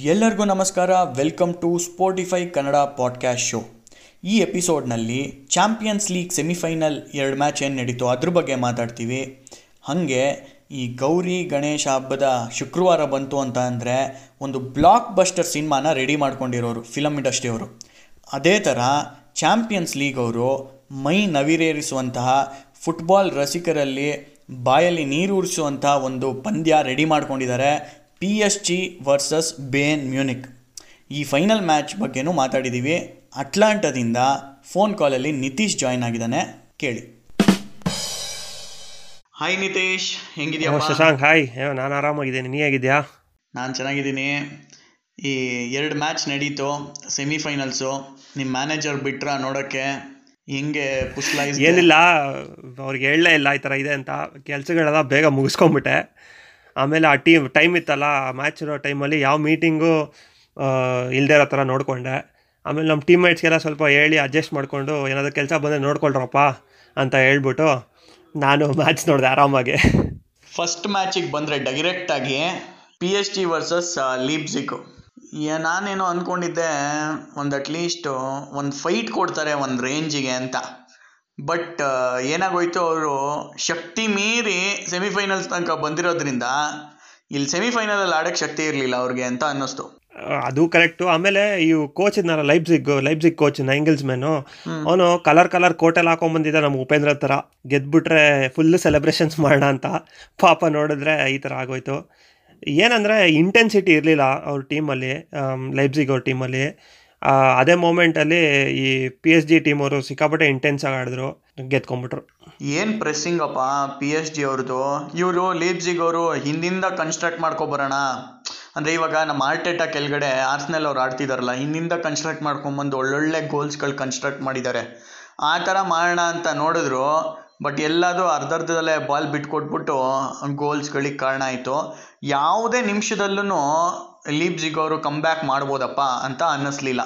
ಎಲ್ಲರಿಗೂ ನಮಸ್ಕಾರ. Welcome to Spotify Kannada podcast show ಈ ಎಪಿಸೋಡ್ನಲ್ಲಿ ಚಾಂಪಿಯನ್ಸ್ ಲೀಗ್ ಸೆಮಿಫೈನಲ್ ಎರಡು ಮ್ಯಾಚ್ ಏನು ನಡೀತು ಅದ್ರ ಬಗ್ಗೆ ಮಾತಾಡ್ತೀವಿ. ಹಾಗೆ ಈ ಗೌರಿ ಗಣೇಶ ಹಬ್ಬದ ಶುಕ್ರವಾರ ಬಂತು ಅಂತ ಅಂದರೆ ಒಂದು ಬ್ಲಾಕ್ ಬಸ್ಟರ್ ಸಿನಿಮಾನ ರೆಡಿ ಮಾಡ್ಕೊಂಡಿರೋರು ಫಿಲಮ್ ಇಂಡಸ್ಟ್ರಿಯವರು ಅದೇ ಥರ ಚಾಂಪಿಯನ್ಸ್ ಲೀಗ್ ಅವರು ಮೈ ನವಿರೇರಿಸುವಂತಹ ಫುಟ್ಬಾಲ್ ರಸಿಕರಲ್ಲಿ ಬಾಯಲ್ಲಿ ನೀರೂರಿಸುವಂಥ ಒಂದು ಪಂದ್ಯ ರೆಡಿ ಮಾಡ್ಕೊಂಡಿದ್ದಾರೆ. P S G versus Bayern Munich ಈ ಫೈನಲ್ ಮ್ಯಾಚ್ ಬಗ್ಗೆನೂ ಮಾತಾಡಿದ್ದೀವಿ ಅಟ್ಲಾಂಟದಿಂದ ಫೋನ್ ಕಾಲಲ್ಲಿ ನಿತೀಶ್ ಜಾಯ್ನ್ ಆಗಿದ್ದಾನೆ. ಕೇಳಿ. ಹಾಯ್ ನಿತೀಶ್ ಹೆಂಗಿದ್ಯಾ ಶಶಾಂಕ್ ಹಾಯ್ ನಾನು ಆರಾಮಾಗಿದ್ದೀನಿ. ನೀ ಹೇಗಿದ್ಯಾ? ನಾನು ಚೆನ್ನಾಗಿದ್ದೀನಿ. ಈ ಎರಡು ಮ್ಯಾಚ್ ನಡೀತು ಸೆಮಿಫೈನಲ್ಸು ನಿಮ್ಮ ಮ್ಯಾನೇಜರ್ ಬಿಟ್ರ ನೋಡೋಕ್ಕೆ ಹಿಂಗೆ ಪುಷ್ಲೈಸ್ ಏನಿಲ್ಲ ಅವ್ರಿಗೆ ಹೇಳಲೇ ಇಲ್ಲ ಈ ಥರ ಇದೆ ಅಂತ. ಕೆಲಸಗಳೆಲ್ಲ ಬೇಗ ಮುಗಿಸ್ಕೊಂಬಿಟ್ಟೆ. ಆಮೇಲೆ ಆ ಟೀಮ್ ಟೈಮ್ ಇತ್ತಲ್ಲ ಮ್ಯಾಚ್ ಇರೋ ಟೈಮಲ್ಲಿ ಯಾವ ಮೀಟಿಂಗು ಇಲ್ಲದೆ ಇರೋ ಥರ ನೋಡಿಕೊಂಡೆ. ಆಮೇಲೆ ನಮ್ಮ ಟೀಮ್ಮೇಟ್ಸ್ಗೆಲ್ಲ ಸ್ವಲ್ಪ ಹೇಳಿ ಅಡ್ಜಸ್ಟ್ ಮಾಡಿಕೊಂಡು, ಏನಾದರೂ ಕೆಲಸ ಬಂದರೆ ನೋಡ್ಕೊಳ್ರಪ್ಪ ಅಂತ ಹೇಳ್ಬಿಟ್ಟು ನಾನು ಮ್ಯಾಚ್ ನೋಡಿದೆ ಆರಾಮಾಗಿ. ಫಸ್ಟ್ ಮ್ಯಾಚಿಗೆ ಬಂದರೆ ಡೈರೆಕ್ಟಾಗಿ P H D versus Leipzig ನಾನೇನೋ ಅಂದ್ಕೊಂಡಿದ್ದೆ ಒಂದು ಅಟ್ಲೀಸ್ಟು ಒಂದು ಫೈಟ್ ಕೊಡ್ತಾರೆ ಒಂದು ರೇಂಜಿಗೆ ಅಂತ. ಬಟ್ ಏನಾಗೋಯ್ತು ಅವರು ಶಕ್ತಿ ಮೀರಿ ಸೆಮಿಫೈನಲ್ಸ್ ತನಕ ಬಂದಿರೋದ್ರಿಂದ ಇಲ್ಲಿ ಸೆಮಿಫೈನಲಲ್ಲಿ ಆಡಕ್ಕೆ ಶಕ್ತಿ ಇರಲಿಲ್ಲ ಅವ್ರಿಗೆ ಅಂತ ಅನ್ನಿಸ್ತು. ಅದು ಕರೆಕ್ಟು ಆಮೇಲೆ ಇವು ಕೋಚ್ ಇದ್ನಲ್ಲ Leipzig Leipzig coach Nagelsmann ಅವನು ಕಲರ್ ಕಲರ್ ಕೋಟೆಲ್ಲ ಹಾಕೊಂಬಂದಿದ್ದ ನಮ್ಮ ಉಪೇಂದ್ರ ಥರ ಗೆದ್ಬಿಟ್ರೆ ಫುಲ್ ಸೆಲೆಬ್ರೇಷನ್ಸ್ ಮಾಡೋಣ ಅಂತ. ಪಾಪ ನೋಡಿದ್ರೆ ಈ ಥರ ಆಗೋಯ್ತು. ಏನಂದರೆ ಇಂಟೆನ್ಸಿಟಿ ಇರಲಿಲ್ಲ ಅವ್ರ ಟೀಮಲ್ಲಿ ಲೈಬ್ಸಿಗ್ ಅವ್ರ ಟೀಮಲ್ಲಿ ಅದೇ ಮೂಮೆಂಟಲ್ಲಿ ಈ ಪಿ ಎಸ್ ಜಿ ಟೀಮ್ ಅವರು ಸಿಕ್ಕಾಪಟ್ಟೆ ಇಂಟೆನ್ಸ್ ಆಗಿ ಆಡಿದ್ರು, ಗೆದ್ಕೊಂಡ್ಬಿಟ್ರು. ಏನು ಪ್ರೆಸ್ಸಿಂಗ್ ಅಪ್ಪ ಪಿ ಎಸ್ ಜಿ ಅವ್ರದ್ದು ಇವರು ಲೀಬ್ಸಿಗ್ ಅವರು ಹಿಂದಿಂದ ಕನ್ಸ್ಟ್ರಕ್ಟ್ ಮಾಡ್ಕೊಬರೋಣ ಅಂದರೆ ಇವಾಗ ನಮ್ಮ ಆರ್ಟೆಟ ಕೆಳಗಡೆ ಆರ್ಸ್ನೆಲ್ ಅವ್ರು ಆಡ್ತಿದಾರಲ್ಲ, ಹಿಂದಿಂದ ಕನ್ಸ್ಟ್ರಕ್ಟ್ ಮಾಡ್ಕೊಂಬಂದು ಒಳ್ಳೊಳ್ಳೆ ಗೋಲ್ಸ್ಗಳು ಕನ್ಸ್ಟ್ರಕ್ಟ್ ಮಾಡಿದ್ದಾರೆ. ಆ ಥರ ಮಾಡೋಣ ಅಂತ ನೋಡಿದ್ರು ಬಟ್ ಎಲ್ಲಾದರೂ ಅರ್ಧರ್ಧದಲ್ಲೇ ಬಾಲ್ ಬಿಟ್ಕೊಟ್ಬಿಟ್ಟು ಗೋಲ್ಸ್ಗಳಿಗೆ ಕಾರಣ ಆಯಿತು. ಯಾವುದೇ ನಿಮಿಷದಲ್ಲೂ ಲೀಪ್ಸಿಗ್ ಅವರು ಕಮ್ ಬ್ಯಾಕ್ ಮಾಡ್ಬೋದಪ್ಪ ಅಂತ ಅನ್ನಿಸ್ಲಿಲ್ಲ.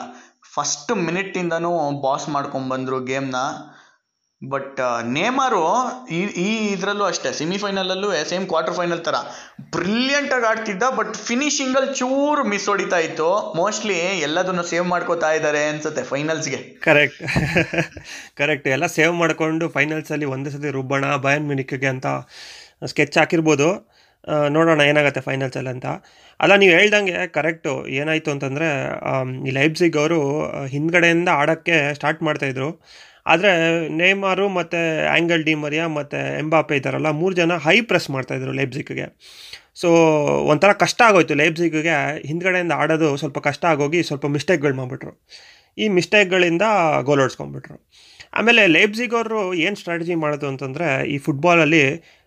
ಫಸ್ಟ್ ಮಿನಿಟ್ಟಿಂದನೂ ಬಾಸ್ ಮಾಡ್ಕೊಂಬಂದರು ಗೇಮ್ನ ಬಟ್ ನೇಮಾರು ಈ ಈ ಇದರಲ್ಲೂ ಅಷ್ಟೇ ಸೆಮಿಫೈನಲಲ್ಲೂ ಸೇಮ್ ಕ್ವಾರ್ಟರ್ ಫೈನಲ್ ಥರ ಬ್ರಿಲಿಯಂಟಾಗಿ ಆಡ್ತಿದ್ದ ಬಟ್ ಫಿನಿಶಿಂಗಲ್ಲಿ ಚೂರು ಮಿಸ್ ಹೊಡಿತಾ ಇತ್ತು. ಮೋಸ್ಟ್ಲಿ ಎಲ್ಲದನ್ನು ಸೇವ್ ಮಾಡ್ಕೋತಾ ಇದ್ದಾರೆ ಅನ್ಸುತ್ತೆ ಫೈನಲ್ಸ್ಗೆ ಕರೆಕ್ಟ್ ಕರೆಕ್ಟ್ ಎಲ್ಲ ಸೇವ್ ಮಾಡಿಕೊಂಡು ಫೈನಲ್ಸಲ್ಲಿ ಒಂದೇ ಸತಿ ರುಬ್ಬಣ ಬಯನ್ ಮಿನಿಕ್ಗೆ ಅಂತ ಸ್ಕೆಚ್ ಹಾಕಿರ್ಬೋದು. ನೋಡೋಣ ಏನಾಗುತ್ತೆ ಫೈನಲ್ಸಲ್ಲಿ ಅಂತ ಅಲ್ಲ, ನೀವು ಹೇಳ್ದಂಗೆ ಕರೆಕ್ಟು ಏನಾಯಿತು ಅಂತಂದರೆ ಈ ಲೈಬ್ಸಿಗ್ ಅವರು ಹಿಂದ್ಗಡೆಯಿಂದ ಆಡೋಕ್ಕೆ ಸ್ಟಾರ್ಟ್ ಮಾಡ್ತಾಯಿದ್ರು ಆದರೆ ನೇಮಾರು ಮತ್ತು ಆ್ಯಂಗಲ್ ಡಿ ಮರಿಯಾ ಮತ್ತು ಎಂಬಾಪೆ ಇದ್ದಾರಲ್ಲ ಮೂರು ಜನ ಹೈ ಪ್ರೆಸ್ ಮಾಡ್ತಾಯಿದ್ರು ಲೈಬ್ಸಿಕ್ಗೆ ಸೊ ಒಂಥರ ಕಷ್ಟ ಆಗೋಯ್ತು ಲೈಬ್ಸಿಗ್ಗೆ ಹಿಂದ್ಗಡೆಯಿಂದ ಆಡೋದು ಸ್ವಲ್ಪ ಕಷ್ಟ ಆಗೋಗಿ ಸ್ವಲ್ಪ ಮಿಸ್ಟೇಕ್ಗಳು ಮಾಡಿಬಿಟ್ರು. ಈ ಮಿಸ್ಟೇಕ್ಗಳಿಂದ ಗೋಲ್ ಹೊಡ್ಸ್ಕೊಂಡ್ಬಿಟ್ರು. ಆಮೇಲೆ ಲೈಬ್ಸಿಗ್ ಅವರು ಏನು ಸ್ಟ್ರಾಟಜಿ ಮಾಡೋದು ಅಂತಂದರೆ, ಈ ಫುಟ್ಬಾಲಲ್ಲಿ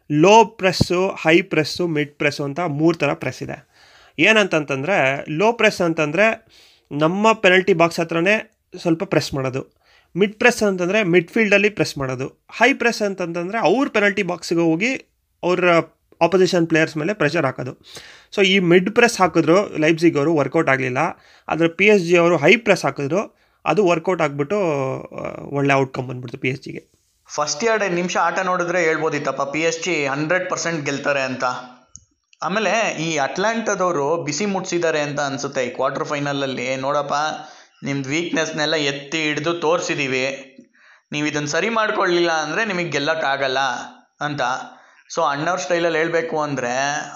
low press, high press, mid press ಅಂತ ಮೂರು ಥರ ಪ್ರೆಸ್ ಇದೆ. ಏನಂತಂತಂದರೆ, ಲೋ ಪ್ರೆಸ್ ಅಂತಂದರೆ ನಮ್ಮ ಪೆನಲ್ಟಿ ಬಾಕ್ಸ್ ಹತ್ರನೇ ಸ್ವಲ್ಪ ಪ್ರೆಸ್ ಮಾಡೋದು. ಮಿಡ್ ಪ್ರೆಸ್ ಅಂತಂದರೆ ಮಿಡ್ ಫೀಲ್ಡಲ್ಲಿ ಪ್ರೆಸ್ ಮಾಡೋದು. ಹೈ ಪ್ರೆಸ್ ಅಂತಂತಂದರೆ ಅವ್ರ ಪೆನಲ್ಟಿ ಬಾಕ್ಸ್ಗೆ ಹೋಗಿ ಅವ್ರ ಆಪೋಸಿಷನ್ ಪ್ಲೇಯರ್ಸ್ ಮೇಲೆ ಪ್ರೆಷರ್ ಹಾಕೋದು. ಸೊ ಈ ಮಿಡ್ ಪ್ರೆಸ್ ಹಾಕಿದ್ರು ಲೈಬ್ಸಿಗ್ ಅವರು ವರ್ಕೌಟ್ ಆಗಲಿಲ್ಲ. ಆದರೆ ಪಿ ಎಚ್ ಜಿ ಅವರು ಹೈ ಪ್ರೆಸ್ ಹಾಕಿದ್ರು, ಅದು ವರ್ಕೌಟ್ ಆಗಿಬಿಟ್ಟು ಒಳ್ಳೆ ಔಟ್ಕಮ್ ಬಂದ್ಬಿಡ್ತು ಪಿ ಎಸ್ ಜಿಗೆ ಫಸ್ಟ್ ಎರಡು ನಿಮಿಷ ಆಟ ನೋಡಿದ್ರೆ ಹೇಳ್ಬೋದಿತ್ತಪ್ಪ P S G hundred percent ಗೆಲ್ತಾರೆ ಅಂತ. ಆಮೇಲೆ ಈ ಅಟ್ಲಾಂಟದವರು ಬಿಸಿ ಮುಟ್ಸಿದ್ದಾರೆ ಅಂತ ಅನಿಸುತ್ತೆ ಈ ಕ್ವಾರ್ಟರ್ ಫೈನಲಲ್ಲಿ ನೋಡಪ್ಪ, ನಿಮ್ದು ವೀಕ್ನೆಸ್ನೆಲ್ಲ ಎತ್ತಿ ಹಿಡಿದು ತೋರಿಸಿದ್ದೀವಿ ನೀವು ಇದನ್ನು ಸರಿ ಮಾಡ್ಕೊಳ್ಳಿಲ್ಲ ಅಂದರೆ ನಿಮಗೆ ಗೆಲ್ಲಕ್ಕಾಗಲ್ಲ ಅಂತ. ಸೊ ಅಣ್ಣವ್ರ ಸ್ಟೈಲಲ್ಲಿ ಹೇಳಬೇಕು ಅಂದರೆ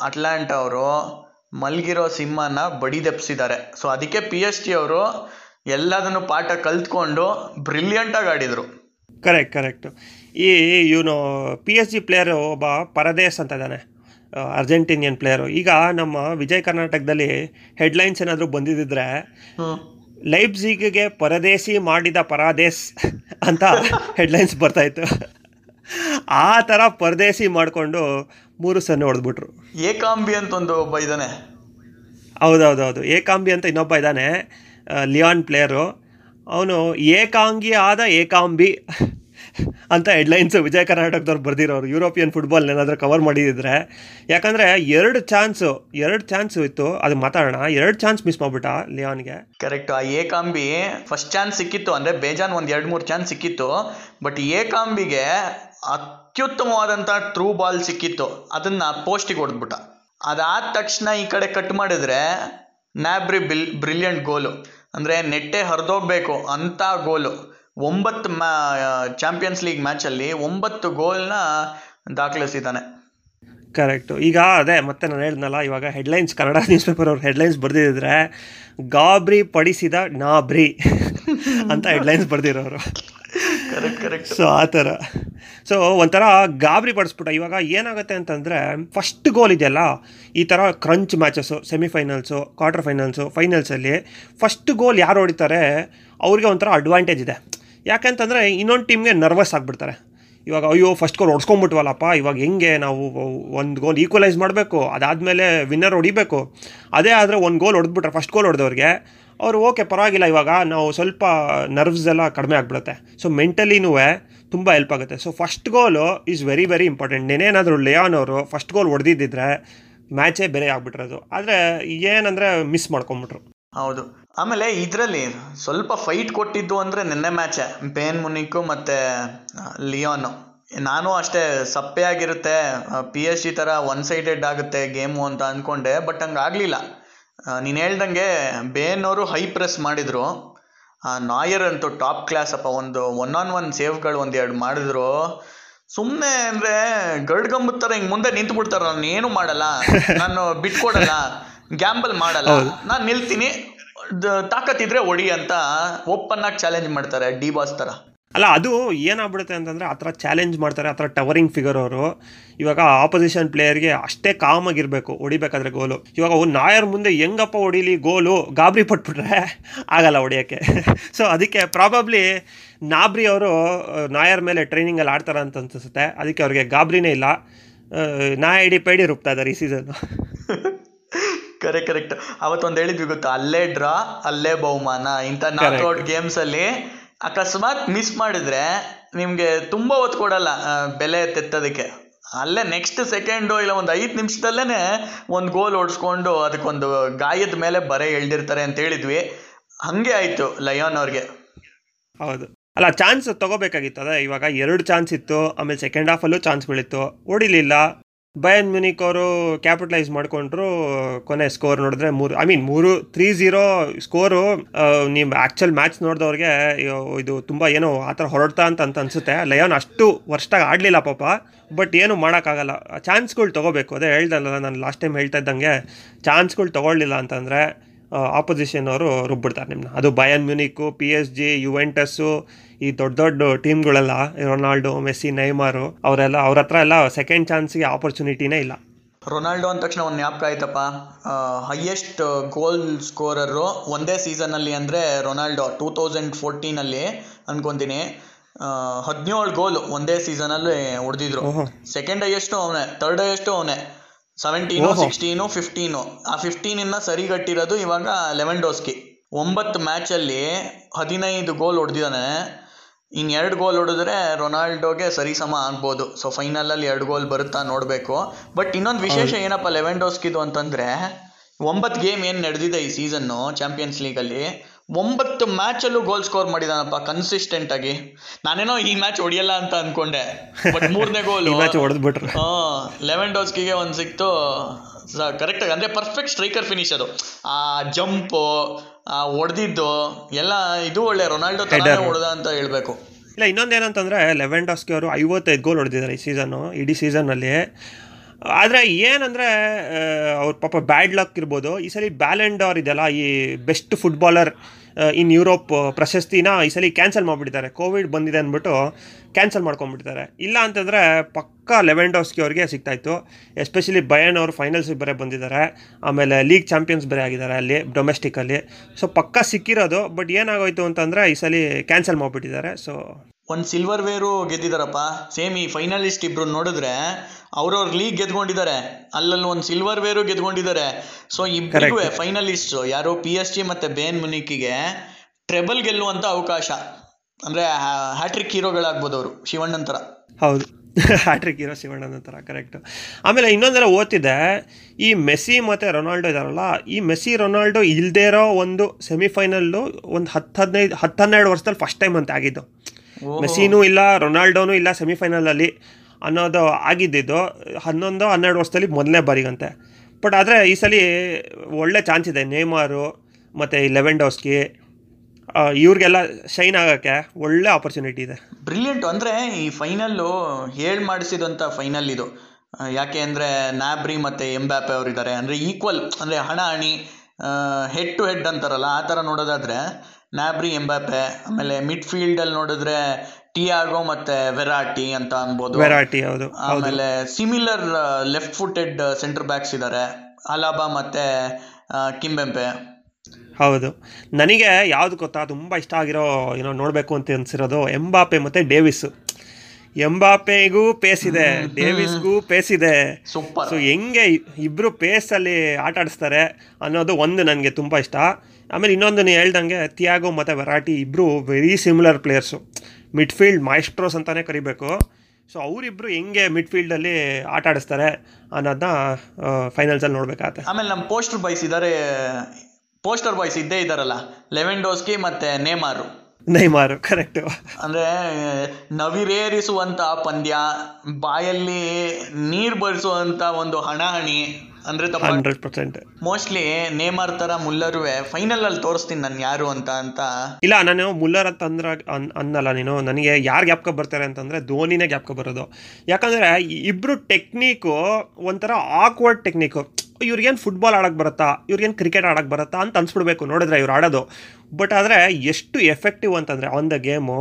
ಅಟ್ಲಾಂಟ ಅವರು ಮಲ್ಗಿರೋ ಸಿಂಹನ ಬಡಿದೆಪ್ಸಿದ್ದಾರೆ ಸೊ ಅದಕ್ಕೆ ಪಿ ಎಸ್ ಡಿ ಅವರು ಎಲ್ಲದನ್ನು ಪಾಠ ಕಲ್ತ್ಕೊಂಡು ಬ್ರಿಲಿಯಂಟಾಗಿ ಆಡಿದರು. ಕರೆಕ್ಟ್ ಕರೆಕ್ಟು ಈ ಇವನು ಪಿ ಎಸ್ ಜಿ ಪ್ಲೇಯರು ಒಬ್ಬ ಪರದೇಶ್ ಅಂತ ಇದ್ದಾನೆ. ಅರ್ಜೆಂಟೀನಿಯನ್ ಪ್ಲೇಯರು ಈಗ ನಮ್ಮ ವಿಜಯ್ ಕರ್ನಾಟಕದಲ್ಲಿ ಹೆಡ್ಲೈನ್ಸ್ ಏನಾದರೂ ಬಂದಿದ್ದಿದ್ರೆ ಲೈಬ್ಸಿಗ್ಗೆ ಪರದೇಶಿ ಮಾಡಿದ ಪರಾದೇಶ್ ಅಂತ ಹೆಡ್ಲೈನ್ಸ್ ಬರ್ತಾಯಿತ್ತು ಆ ಥರ ಪರದೇಶಿ ಮಾಡಿಕೊಂಡು ಮೂರು ಸೊನ್ನೆ ಹೊಡೆದ್ಬಿಟ್ರು. ಏಕಾಂಬಿ ಅಂತ ಒಂದು ಒಬ್ಬ ಇದ್ದಾನೆ. ಹೌದೌದೌದು. ಏಕಾಂಬಿ ಅಂತ ಇನ್ನೊಬ್ಬ ಇದ್ದಾನೆ. ಲಿಯಾನ್ ಪ್ಲೇಯರು ಅವನು ಏಕಾಂಗಿ ಆದ ಏಕಾಂಬಿ ಅಂತ ಹೆಡ್ಲೈನ್ಸು ವಿಜಯ ಕರ್ನಾಟಕದವ್ರು ಬರೆದಿರೋರು. ಯುರೋಪಿಯನ್ ಫುಟ್ಬಾಲ್ ಏನಾದರೂ ಕವರ್ ಮಾಡಿದಿದ್ರೆ ಯಾಕಂದರೆ ಎರಡು ಚಾನ್ಸು ಎರಡು ಚಾನ್ಸು ಇತ್ತು. ಅದು ಮಾತಾಡೋಣ. ಎರಡು ಚಾನ್ಸ್ ಮಿಸ್ ಮಾಡ್ಬಿಟ್ಟ ಲಿಯಾನ್ಗೆ. ಕರೆಕ್ಟ್ ಆ ಏಕಾಂಬಿ ಫಸ್ಟ್ ಚಾನ್ಸ್ ಸಿಕ್ಕಿತ್ತು. ಅಂದರೆ ಬೇಜಾನ್ ಒಂದು ಎರಡು ಮೂರು ಚಾನ್ಸ್ ಸಿಕ್ಕಿತ್ತು. ಬಟ್ ಏಕಾಂಬಿಗೆ ಅತ್ಯುತ್ತಮವಾದಂಥ ಟ್ರೂ ಬಾಲ್ ಸಿಕ್ಕಿತ್ತು. ಅದನ್ನು ಪೋಸ್ಟಿಗೆ ಹೊಡೆದ್ಬಿಟ್ಟ. ಅದಾದ ತಕ್ಷಣ ಈ ಕಡೆ ಕಟ್ ಮಾಡಿದ್ರೆ ನ್ಯಾಬ್ರಿ ಬಿಲ್ ಬ್ರಿಲಿಯಂಟ್ ಗೋಲು ಅಂದರೆ ನೆಟ್ಟೆ ಹರಿದೋಗ್ಬೇಕು ಅಂಥ ಗೋಲು ಒಂಬತ್ತು ಮ್ಯಾ ಚಾಂಪಿಯನ್ಸ್ ಲೀಗ್ ಮ್ಯಾಚಲ್ಲಿ ಒಂಬತ್ತು ಗೋಲ್ನ ದಾಖಲಿಸಿದ್ದಾನೆ. ಕರೆಕ್ಟು ಈಗ ಅದೇ ಮತ್ತೆ ನಾನು ಹೇಳಿದ್ನಲ್ಲ ಇವಾಗ ಹೆಡ್ಲೈನ್ಸ್ ಕನ್ನಡ ನ್ಯೂಸ್ ಪೇಪರ್ ಅವ್ರು ಹೆಡ್ಲೈನ್ಸ್ ಬರೆದಿದ್ರೆ ಗಾಬ್ರಿ ಪಡಿಸಿದ ನಾಬ್ರಿ ಅಂತ ಹೆಡ್ಲೈನ್ಸ್ ಬರೆದಿರೋರು. ಕರೆಕ್ಟ್ ಕರೆಕ್ಟ್ ಸೊ ಆ ಥರ. ಸೊ ಒಂಥರ ಗಾಬರಿ ಪಡಿಸ್ಬಿಟ್ಟ. ಇವಾಗ ಏನಾಗುತ್ತೆ ಅಂತಂದರೆ ಫಸ್ಟ್ ಗೋಲ್ ಇದೆಯಲ್ಲ, ಈ ಥರ crunch matches semifinals quarter finals ಫೈನಲ್ಸಲ್ಲಿ first goal ಯಾರು ಹೊಡಿತಾರೆ, ಅವ್ರಿಗೆ ಒಂಥರ ಅಡ್ವಾಂಟೇಜ್ ಇದೆ. ಯಾಕೆಂತಂದರೆ ಇನ್ನೊಂದು ಟೀಮ್ಗೆ ನರ್ವಸ್ ಆಗಿಬಿಡ್ತಾರೆ. ಇವಾಗ ಅಯ್ಯೋ ಫಸ್ಟ್ ಗೋಲ್ ಹೊಡ್ಸ್ಕೊಂಬಿಟ್ವಲ್ಲಪ್ಪ ಇವಾಗ ಹೆಂಗೆ ನಾವು ಒಂದು ಗೋಲ್ ಈಕ್ವಲೈಸ್ ಮಾಡಬೇಕು, ಅದಾದಮೇಲೆ ವಿನ್ನರ್ ಹೊಡಿಬೇಕು. ಅದೇ ಆದರೆ ಒಂದು ಗೋಲ್ ಹೊಡೆದ್ಬಿಟ್ರೆ ಫಸ್ಟ್ ಗೋಲ್ ಹೊಡೆದವ್ರಿಗೆ ಅವರು, ಓಕೆ, ಪರವಾಗಿಲ್ಲ, ಇವಾಗ ನಾವು ಸ್ವಲ್ಪ ನರ್ವ್ಸ್ ಎಲ್ಲ ಕಡಿಮೆ ಆಗಿಬಿಡುತ್ತೆ. ಸೊ ಮೆಂಟಲಿನೂ ತುಂಬ ಹೆಲ್ಪ್ ಆಗುತ್ತೆ. So first goal is very very important ನೆನೇನಾದರೂ Lyon ಅವರು ಫಸ್ಟ್ ಗೋಲ್ ಹೊಡೆದಿದ್ದಿದ್ರೆ ಮ್ಯಾಚೇ ಬೇರೆ ಆಗ್ಬಿಟ್ರದು ಆದರೆ ಏನಂದರೆ ಮಿಸ್ ಮಾಡ್ಕೊಂಬಿಟ್ರು. ಹೌದು. ಆಮೇಲೆ ಇದರಲ್ಲಿ ಸ್ವಲ್ಪ ಫೈಟ್ ಕೊಟ್ಟಿದ್ದು ಅಂದರೆ ನಿನ್ನೆ ಮ್ಯಾಚೆ ಬೇನ್ ಮುನಿಕು ಮತ್ತು ಲಿಯೋನು ನಾನು ಅಷ್ಟೇ ಸಪ್ಪೆ ಆಗಿರುತ್ತೆ ಪಿ ಎಚ್ ಡಿ ಥರ ಒನ್ ಸೈಡೆಡ್ ಆಗುತ್ತೆ ಗೇಮು ಅಂತ ಅಂದ್ಕೊಂಡೆ ಬಟ್ ಹಂಗೆ ನೀನು ಹೇಳ್ದಂಗೆ ಬೇನವರು ಹೈ ಪ್ರೆಸ್ ಮಾಡಿದರು. ನಾಯರ್ ಅಂತೂ ಟಾಪ್ ಕ್ಲಾಸ್ ಅಪ್ಪ ಒಂದು ಒನ್ ಆನ್ ಒನ್ ಸೇವ್ಗಳು ಒಂದೆರಡು ಮಾಡಿದ್ರು. ಸುಮ್ಮನೆ ಅಂದರೆ ಗರ್ಡ್ ಥರ ಹಿಂಗೆ ಮುಂದೆ ನಿಂತು ಬಿಡ್ತಾರೆ ನಾನು ಏನು ಮಾಡಲ್ಲ ನಾನು ಬಿಟ್ಕೊಡಲ್ಲ ಗ್ಯಾಂಬಲ್ ಮಾಡಲ್ಲ ನಾನು ನಿಲ್ತೀನಿ ತಾಕತ್ತಿದ್ರೆ ಹೊಡಿ ಅಂತ ಓಪನ್ ಆಗಿ ಚಾಲೆಂಜ್ ಮಾಡ್ತಾರೆ ಡಿ ಬಾಸ್ ಥರ ಅಲ್ಲ ಅದು ಏನಾಗ್ಬಿಡುತ್ತೆ ಅಂತಂದರೆ ಆ ಥರ ಚಾಲೆಂಜ್ ಮಾಡ್ತಾರೆ ಆ ಥರ ಟವರಿಂಗ್ ಫಿಗರ್ ಅವರು. ಇವಾಗ ಆಪೋಸಿಷನ್ ಪ್ಲೇಯರ್ಗೆ ಅಷ್ಟೇ ಕಾಮಾಗಿರಬೇಕು ಹೊಡಿಬೇಕಾದ್ರೆ ಗೋಲು ಇವಾಗ ಅವ್ರು ನಾಯರ್ ಮುಂದೆ ಹೆಂಗಪ್ಪ ಹೊಡಿಲಿ ಗೋಲು ಗಾಬರಿ ಪಟ್ಬಿಟ್ರೆ ಆಗಲ್ಲ ಹೊಡಿಯೋಕ್ಕೆ. ಸೊ ಅದಕ್ಕೆ ಪ್ರಾಬಬ್ಲಿ ನಾಬ್ರಿ ಅವರು ನಾಯರ್ ಮೇಲೆ ಟ್ರೈನಿಂಗಲ್ಲಿ ಆಡ್ತಾರೆ ಅಂತ ಅನ್ಸುತ್ತೆ. ಅದಕ್ಕೆ ಅವ್ರಿಗೆ ಗಾಬ್ರಿನೇ ಇಲ್ಲ. ನಾ ಐಡಿ ಪೈಡಿ ರುಬ್ತಾ ಇದ್ದಾರೆ ಈ ಸೀಸನ್ ಕರೆಕ್ಟ್ ಕರೆಕ್ಟ್ ಅವತ್ತೊಂದು ಹೇಳಿದ್ವಿ ಗೊತ್ತಾ? ಅಲ್ಲೇ ಡ್ರಾ ಅಲ್ಲೇ ಬಹುಮಾನ. ಇಂಥ ನಾಕ್ಔಟ್ ಗೇಮ್ಸಲ್ಲಿ ಅಕಸ್ಮಾತ್ ಮಿಸ್ ಮಾಡಿದ್ರೆ ನಿಮಗೆ ತುಂಬ ಹೊತ್ತು ಕೊಡಲ್ಲ ಬೆಲೆ ತೆತ್ತೋದಕ್ಕೆ. ಅಲ್ಲೇ ನೆಕ್ಸ್ಟ್ ಸೆಕೆಂಡು ಇಲ್ಲ, ಒಂದು ಐದು ನಿಮಿಷದಲ್ಲೇ ಒಂದು ಗೋಲ್ ಹೊಡ್ಸ್ಕೊಂಡು ಅದಕ್ಕೊಂದು ಗಾಯದ ಮೇಲೆ ಬರೆ ಎಳ್ದಿರ್ತಾರೆ ಅಂತ ಹೇಳಿದ್ವಿ. ಹಾಗೆ ಆಯಿತು ಲಯೋನ್ ಅವ್ರಿಗೆ. ಹೌದು. ಅಲ್ಲ ಚಾನ್ಸ್ ತಗೋಬೇಕಾಗಿತ್ತು ಅದೇ ಇವಾಗ ಎರಡು ಚಾನ್ಸ್ ಇತ್ತು, ಆಮೇಲೆ ಸೆಕೆಂಡ್ ಹಾಫಲ್ಲೂ ಚಾನ್ಸ್ ಬೀಳಿತ್ತು. ಹೊಡಿಲಿಲ್ಲ ಬಯನ್ ಮ್ಯೂನಿಕ್ ಅವರು ಕ್ಯಾಪಿಟಲೈಸ್ ಮಾಡ್ಕೊಂಡ್ರು ಕೊನೆ ಸ್ಕೋರ್ ನೋಡಿದ್ರೆ ಮೂರು ಐ ಮೀನ್ ಮೂರು ತ್ರೀ ಝೀರೋ ಸ್ಕೋರು ನಿಮ್ಮ ಆ್ಯಕ್ಚುಲ್ ಮ್ಯಾಚ್ ನೋಡಿದವ್ರಿಗೆ ಇದು ತುಂಬ ಏನೋ ಆ ಥರ ಹೊರಡ್ತಾ ಅಂತ ಅಂತ ಅನಿಸುತ್ತೆ. ಲಯನ್ ಅಷ್ಟು ವರ್ಷದಾಗ ಆಡಲಿಲ್ಲ ಪಾಪ. ಬಟ್ ಏನು ಮಾಡೋಕ್ಕಾಗಲ್ಲ. ಚಾನ್ಸ್ಗಳು ತೊಗೋಬೇಕು. ಅದೇ ಹೇಳ್ದಲ್ಲ, ನಾನು ಲಾಸ್ಟ್ ಟೈಮ್ ಹೇಳ್ತಾ ಇದ್ದಂಗೆ ಚಾನ್ಸ್ಗಳು ತೊಗೊಳ್ಳಿಲ್ಲ ಅಂತಂದರೆ ಆಪೋಸಿಷನ್ ಅವರು ರುಬ್ಬಿಡ್ತಾರೆ ನಿಮ್ಮನ್ನ ಅದು Bayern Munich P S G Juventus ಈ ದೊಡ್ಡ ದೊಡ್ಡ ಟೀಮ್ಗಳೆಲ್ಲ ರೊನಾಲ್ಡೋ ಮೆಸ್ಸಿ ನೈಮಾರು ಅವರೆಲ್ಲ ಅವ್ರ ಹತ್ರ ಎಲ್ಲ ಸೆಕೆಂಡ್ ಚಾನ್ಸ್ಗೆ ಆಪರ್ಚುನಿಟಿನೇ ಇಲ್ಲ. ರೊನಾಲ್ಡೋ ಅಂದ ತಕ್ಷಣ ಒಂದು ಜ್ಞಾಪಕ ಆಯ್ತಪ್ಪ. ಹೈಯೆಸ್ಟ್ ಗೋಲ್ ಸ್ಕೋರರು ಒಂದೇ ಸೀಸನಲ್ಲಿ ಅಂದರೆ ರೊನಾಲ್ಡೋ ಟೂ ತೌಸಂಡ್ ಫೋರ್ಟೀನಲ್ಲಿ ಅನ್ಕೊಂತೀನಿ. ಹದಿನೇಳು ಗೋಲು ಒಂದೇ ಸೀಸನಲ್ಲಿ ಹೊಡೆದಿದ್ರು. ಸೆಕೆಂಡ್ ಹೈಯೆಸ್ಟು ಅವನೇ ಥರ್ಡ್ ಹೈಯೆಸ್ಟು ಅವನೇ. ಸೆವೆಂಟೀನು. Sixteen fifteen. ಆ ಫಿಫ್ಟೀನಿಂದ ಸರಿಗಟ್ಟಿರೋದು ಇವಾಗ ಲೆವೆನ್ ಡೋಸ್ಕಿ ಒಂಬತ್ತು ಮ್ಯಾಚಲ್ಲಿ ಹದಿನೈದು ಗೋಲ್ ಹೊಡೆದಿದ್ದಾನೆ ಇನ್ನು ಎರಡು ಗೋಲ್ ಹೊಡೆದ್ರೆ ರೊನಾಲ್ಡೋಗೆ ಸರಿಸಮ ಆಗ್ಬೋದು. ಸೊ ಫೈನಲಲ್ಲಿ ಎರಡು ಗೋಲ್ ಬರುತ್ತಾ ನೋಡಬೇಕು. ಬಟ್ ಇನ್ನೊಂದು ವಿಶೇಷ ಏನಪ್ಪ ಲೆವೆನ್ ಡೋಸ್ಕಿದು ಅಂತಂದರೆ ಒಂಬತ್ತು ಗೇಮ್ ಏನು ನಡೆದಿದೆ ಈ ಸೀಸನ್ನು ಚಾಂಪಿಯನ್ಸ್ ಲೀಗಲ್ಲಿ ಒಂಬತ್ತು ಮ್ಯಾಚಲ್ಲೂ ಗೋಲ್ ಸ್ಕೋರ್ ಮಾಡಿದಾನಪ್ಪ ಕನ್ಸಿಸ್ಟೆಂಟ್ ಆಗಿ. ನಾನೇನೋ ಈ ಮ್ಯಾಚ್ ಹೊಡಿಯಲ್ಲ ಅಂತ ಅನ್ಕೊಂಡೆ ಬಟ್ ಮೂರನೇ ಗೋಲ್ ಹೊಡೆದ್ಬಿಟ್ರು ಮ್ಯಾಚ್ ಹೊಡೆದ್ಬಿಟ್ರು. ಲೆವೆನ್ ಡೋಸ್ಕಿಗೆ ಒಂದು ಸಿಕ್ತು ಕರೆಕ್ಟಾಗಿ ಅಂದ್ರೆ ಪರ್ಫೆಕ್ಟ್ ಸ್ಟ್ರೈಕರ್ ಫಿನಿಶ್ ಅದು. ಆ ಜಂಪು ಆ ಹೊಡೆದಿದ್ದು ಎಲ್ಲ ಇದು ಒಳ್ಳೆ ರೊನಾಲ್ಡೋ. ಹೊಡೆದ ಅಂತ ಹೇಳ್ಬೇಕು. ಇಲ್ಲ ಇನ್ನೊಂದೇನಂತಂದ್ರೆ ಲೆವೆನ್ ಡಾಸ್ಕಿ ಅವರು ಐವತ್ತೈದು ಗೋಲ್ ಹೊಡೆದಿದ್ದಾರೆ ಈ ಸೀಸನ್ನು ಇಡೀ ಸೀಸನ್ನಲ್ಲಿ ಆದರೆ ಏನಂದರೆ ಅವ್ರ ಪಾಪ ಬ್ಯಾಡ್ ಲಕ್ ಇರ್ಬೋದು. ಈ ಸಲ ಬ್ಯಾಲೆಂಡಾರ್ ಇದೆಯಲ್ಲ, ಈ ಬೆಸ್ಟ್ ಫುಟ್ಬಾಲರ್ ಇನ್ ಯುರೋಪ್ ಪ್ರಶಸ್ತಿನ ಈ ಸಲ ಕ್ಯಾನ್ಸಲ್ ಮಾಡಿಬಿಟ್ಟಿದ್ದಾರೆ. ಕೋವಿಡ್ ಬಂದಿದೆ ಅಂದ್ಬಿಟ್ಟು ಕ್ಯಾನ್ಸಲ್ ಮಾಡ್ಕೊಂಡ್ಬಿಟ್ಟಿದ್ದಾರೆ. ಇಲ್ಲ ಅಂತಂದರೆ ಪಕ್ಕಾ ಲೆವೆನ್ ಡಾಸ್ಕಿ ಅವ್ರಿಗೆ ಸಿಗ್ತಾಯಿತ್ತು ಎಸ್ಪೆಷಲಿ ಬಯನ್ ಅವರು ಫೈನಲ್ಸಿಗೆ ಬೇರೆ ಬಂದಿದ್ದಾರೆ. ಆಮೇಲೆ ಲೀಗ್ ಚಾಂಪಿಯನ್ಸ್ ಬೇರೆ ಆಗಿದ್ದಾರೆ ಅಲ್ಲಿ ಡೊಮೆಸ್ಟಿಕಲ್ಲಿ ಸೊ ಪಕ್ಕಾ ಸಿಕ್ಕಿರೋದು ಬಟ್ ಏನಾಗೋಯ್ತು ಅಂತಂದರೆ ಈ ಸಲ ಕ್ಯಾನ್ಸಲ್ ಮಾಡಿಬಿಟ್ಟಿದ್ದಾರೆ. ಸೊ ಒಂದು ಸಿಲ್ವರ್ ವೇರು ಗೆದ್ದಿದಾರಪ್ಪ ಸೇಮಿ ಫೈನಲಿಸ್ಟ್ ಇಬ್ರು ನೋಡಿದ್ರೆ ಅವ್ರವ್ರ ಲೀಗ್ ಗೆದ್ಕೊಂಡಿದ್ದಾರೆ. ಅಲ್ಲಲ್ಲಿ ಒಂದು ಸಿಲ್ವರ್ ವೇರು ಗೆದ್ಕೊಂಡಿದ್ದಾರೆ. ಸೊ ಇಬ್ಬರಿಗೂ ಫೈನಲಿಸ್ಟ್ ಯಾರು? ಪಿ ಎಸ್ ಜಿ ಮತ್ತೆ ಬೇನ್ ಮುನಿಕಿಗೆ ಟ್ರೆಬಲ್ ಗೆಲ್ಲುವಂತ ಅವಕಾಶ. ಅಂದ್ರೆ ಹ್ಯಾಟ್ರಿಕ್ ಹೀರೋಗಳಾಗ್ಬೋದು ಅವರು ಶಿವಣ್ಣನ್ ತರ. ಹೌದು. ಹ್ಯಾಟ್ರಿಕ್ ಹೀರೋ ಶಿವಣ್ಣನ ತರ ಕರೆಕ್ಟ್ ಆಮೇಲೆ ಇನ್ನೊಂದರ ಓದ್ತಿದೆ ಈ ಮೆಸ್ಸಿ ಮತ್ತೆ ರೊನಾಲ್ಡೋ ಇದಾರಲ್ಲ ಈ ಮೆಸ್ಸಿ ರೊನಾಲ್ಡೋ ಇಲ್ಲದೇ ಇರೋ ಒಂದು ಸೆಮಿಫೈನಲ್ಲು ಒಂದು ಹತ್ತು ಹದಿನೈದು ಹತ್ತು ಹನ್ನೆರಡು ವರ್ಷದಲ್ಲಿ ಫಸ್ಟ್ ಟೈಮ್ ಅಂತ ಆಗಿದ್ದು. ಮೆಸ್ಸಿನೂ ಇಲ್ಲ ರೊನಾಲ್ಡೋನೂ ಇಲ್ಲ ಸೆಮಿಫೈನಲಲ್ಲಿ ಅನ್ನೋದು ಆಗಿದ್ದಿದ್ದು ಹನ್ನೊಂದು, ಹನ್ನೆರಡು ವರ್ಷದಲ್ಲಿ ಮೊದಲನೇ ಬಾರಿಗಂತೆ. ಬಟ್ ಆದರೆ ಈ ಸಲ ಒಳ್ಳೆ ಚಾನ್ಸ್ ಇದೆ. ನೇಮಾರು ಮತ್ತು ಈ ಲೆವೆಂಡೋಸ್ಕಿ ಇವ್ರಿಗೆಲ್ಲ ಶೈನ್ ಆಗೋಕ್ಕೆ ಒಳ್ಳೆ ಆಪರ್ಚುನಿಟಿ ಇದೆ. ಬ್ರಿಲಿಯಂಟ್ ಅಂದರೆ ಈ ಫೈನಲ್ಲು ಹೇಳಿ ಮಾಡಿಸಿದಂಥ ಫೈನಲ್ ಇದು. ಯಾಕೆ ಅಂದರೆ ನ್ಯಾಬ್ರಿ ಮತ್ತು ಎಂಬ್ಯಾಪೆ ಅವರಿದ್ದಾರೆ. ಅಂದರೆ ಈಕ್ವಲ್ ಅಂದರೆ ಹಣ ಹಣಿ ಹೆಡ್ ಟು ಹೆಡ್ ಅಂತಾರಲ್ಲ, ಆ ಥರ ನೋಡೋದಾದರೆ ನ್ಯಾಬ್ರಿ ಎಂಬ್ಯಾಪೆ ಆಮೇಲೆ ಮಿಡ್ ಫೀಲ್ಡಲ್ಲಿ ನೋಡಿದ್ರೆ ಟಿಯಾಗೋ ಮತ್ತೆ ವೆರಾಟಿ ಅಂತ ಅನ್ಬೋದು. ವೆರಾಟಿ ಹೌದು ಆಮೇಲೆ similar left footed centre backs ಇದ್ದಾರೆ ಅಲಾಬಾ ಮತ್ತೆ ಕಿಂಬೆಂಪೆ. ಹೌದು. ನನಗೆ ಯಾವ್ದು ಗೊತ್ತಾ? ತುಂಬ ಇಷ್ಟ ಆಗಿರೋ ಏನೋ ನೋಡಬೇಕು ಅಂತ ಅನ್ಸಿರೋದು ಎಂಬಾಪೆ ಮತ್ತೆ ಡೇವಿಸ್. ಎಂಬಾಪೆಗೂ ಪೇಸ್ ಇದೆ ಡೇವಿಸ್ಗೂ ಪೇಸ್ ಇದೆ ಸೊ ಹೆಂಗೆ ಇಬ್ಬರು ಪೇಸಲ್ಲಿ ಆಟ ಆಡಿಸ್ತಾರೆ ಅನ್ನೋದು ಒಂದು ನನಗೆ ತುಂಬ ಇಷ್ಟ. ಆಮೇಲೆ ಇನ್ನೊಂದು ಹೇಳ್ದಂಗೆ ತಿಯಾಗೋ ಮತ್ತು ವೆರಾಟಿ ಇಬ್ಬರು very similar players midfield maestros ಅಂತಲೇ ಕರಿಬೇಕು. ಸೊ ಅವರಿಬ್ಬರು ಹೆಂಗೆ ಮಿಡ್ಫೀಲ್ಡಲ್ಲಿ ಆಟ ಆಡಿಸ್ತಾರೆ ಅನ್ನೋದನ್ನ ಫೈನಲ್ಸಲ್ಲಿ ನೋಡ್ಬೇಕಾಗತ್ತೆ. ಆಮೇಲೆ ನಮ್ಮ ಪೋಸ್ಟರ್ ಬಾಯ್ಸ್ ಇದ್ದಾರೆ ಪೋಸ್ಟರ್ ಬಾಯ್ಸ್ ಇದ್ದೇ ಇದ್ದಾರಲ್ಲ ಲೆವೆಂಡೋಸ್ಕಿ ಮತ್ತು ನೇಮಾರು ನೈಮಾರು ಕರೆಕ್ಟ್ ಅಂದರೆ ನವಿರೇರಿಸುವಂಥ ಪಂದ್ಯ ಬಾಯಲ್ಲಿ ನೀರು ಬರಿಸುವಂಥ ಒಂದು ಹಣಾಹಣಿ ಅಂದರೆ ಹಂಡ್ರೆಡ್ ಪರ್ಸೆಂಟ್. ಮೋಸ್ಟ್ಲಿ ನೇಮಾರ್ ಥರ ಮುಲ್ಲರುವೆ ಫೈನಲಲ್ಲಿ ತೋರಿಸ್ತೀನಿ ನಾನು ಯಾರು ಅಂತ ಅಂತ. ಇಲ್ಲ ನಾನು ಮುಲ್ಲರ್ ಅಂತ ಅಂದ್ರೆ ಅನ್ ಅನ್ನಲ್ಲ ನೀನು. ನನಗೆ ಯಾರು ಗ್ಯಾಪ್ಕ ಬರ್ತಾರೆ ಅಂತಂದರೆ ಧೋನಿನೇ ಗ್ಯಾಪ್ಕ ಬರೋದು. ಯಾಕಂದರೆ ಇಬ್ಬರು ಟೆಕ್ನಿಕು ಒಂಥರ ಆಕ್ವರ್ಡ್ ಟೆಕ್ನಿಕು ಇವ್ರಿಗೇನು ಫುಟ್ಬಾಲ್ ಆಡೋಕ್ಕೆ ಬರುತ್ತಾ? ಇವ್ರಿಗೇನು ಕ್ರಿಕೆಟ್ ಆಡೋಕ್ಕೆ ಬರುತ್ತಾ ಅಂತ ಅನ್ಸ್ಬಿಡ್ಬೇಕು. ನೋಡಿದ್ರೆ ಇವ್ರು ಆಡೋದು. ಬಟ್ ಆದರೆ ಎಷ್ಟು ಎಫೆಕ್ಟಿವ್ ಅಂತಂದರೆ ಆನ್ ದ ಗೇಮು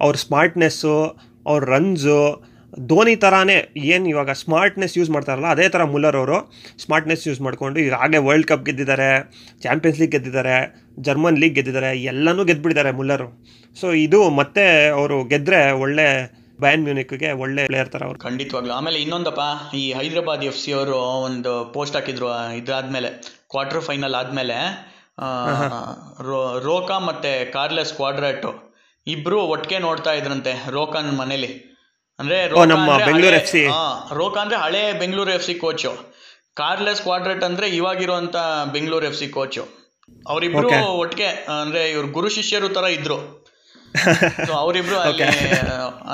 ಅವ್ರ ಸ್ಮಾರ್ಟ್ನೆಸ್ಸು ಅವ್ರ ರನ್ಸು ಧೋನಿ ಥರಾನೇ ಏನು ಇವಾಗ ಸ್ಮಾರ್ಟ್ನೆಸ್ ಯೂಸ್ ಮಾಡ್ತಾರಲ್ಲ, ಅದೇ ಥರ ಮುಲ್ಲರ್ ಅವರು ಸ್ಮಾರ್ಟ್ನೆಸ್ ಯೂಸ್ ಮಾಡಿಕೊಂಡು ಈಗಾಗಲೇ ವರ್ಲ್ಡ್ ಕಪ್ ಗೆದ್ದಿದ್ದಾರೆ ಚಾಂಪಿಯನ್ಸ್ ಲೀಗ್ ಗೆದ್ದಿದ್ದಾರೆ ಜರ್ಮನ್ ಲೀಗ್ ಗೆದ್ದಿದ್ದಾರೆ, ಎಲ್ಲನೂ ಗೆದ್ದುಬಿಟ್ಟಿದ್ದಾರೆ ಮುಲ್ಲರು. ಸೊ ಇದು ಮತ್ತೆ ಅವರು ಗೆದ್ದರೆ ಒಳ್ಳೆ ಬ್ಯಾನ್ ಮ್ಯೂನಿಕ್ಗೆ ಒಳ್ಳೆ ಪ್ಲೇಯರ್ ಥರ ಅವರು. ಖಂಡಿತವಾಗ್ಲು. ಆಮೇಲೆ ಇನ್ನೊಂದಪ್ಪ, ಈ ಹೈದರಾಬಾದ್ ಎಫ್ ಸಿ ಅವರು ಒಂದು ಪೋಸ್ಟ್ ಹಾಕಿದ್ರು, ಇದಾದ್ಮೇಲೆ ಕ್ವಾರ್ಟರ್ ಫೈನಲ್ ಆದಮೇಲೆ ರೋಕಾ ಮತ್ತೆ ಕಾರ್ಲೆಸ್ ಕ್ವಾಡ್ರಾಟು ಇಬ್ರು ಒಟ್ಟಿಗೆ ನೋಡ್ತಾ ಇದ್ರಂತೆ ರೋಕಾನ್ ಮನೇಲಿ. ಅಂದರೆ ನಮ್ಮ ಬೆಂಗಳೂರು ಸಿ. ರೋಕಾ ಅಂದ್ರೆ ಹಳೆ Bengaluru F C coach. Carles Cuadrat ಅಂದ್ರೆ ಇವಾಗಿರುವಂತ ಬೆಂಗಳೂರು ಎಫ್ ಸಿ ಕೋಚ್. ಅವರಿಬ್ರು ಒಟ್ಟಿಗೆ ಅಂದ್ರೆ ಇವ್ರು ಗುರು ಶಿಷ್ಯರು ತರ ಇದ್ರು. ಸೊ ಅವರಿಬ್ರು ಅಲ್ಲಿ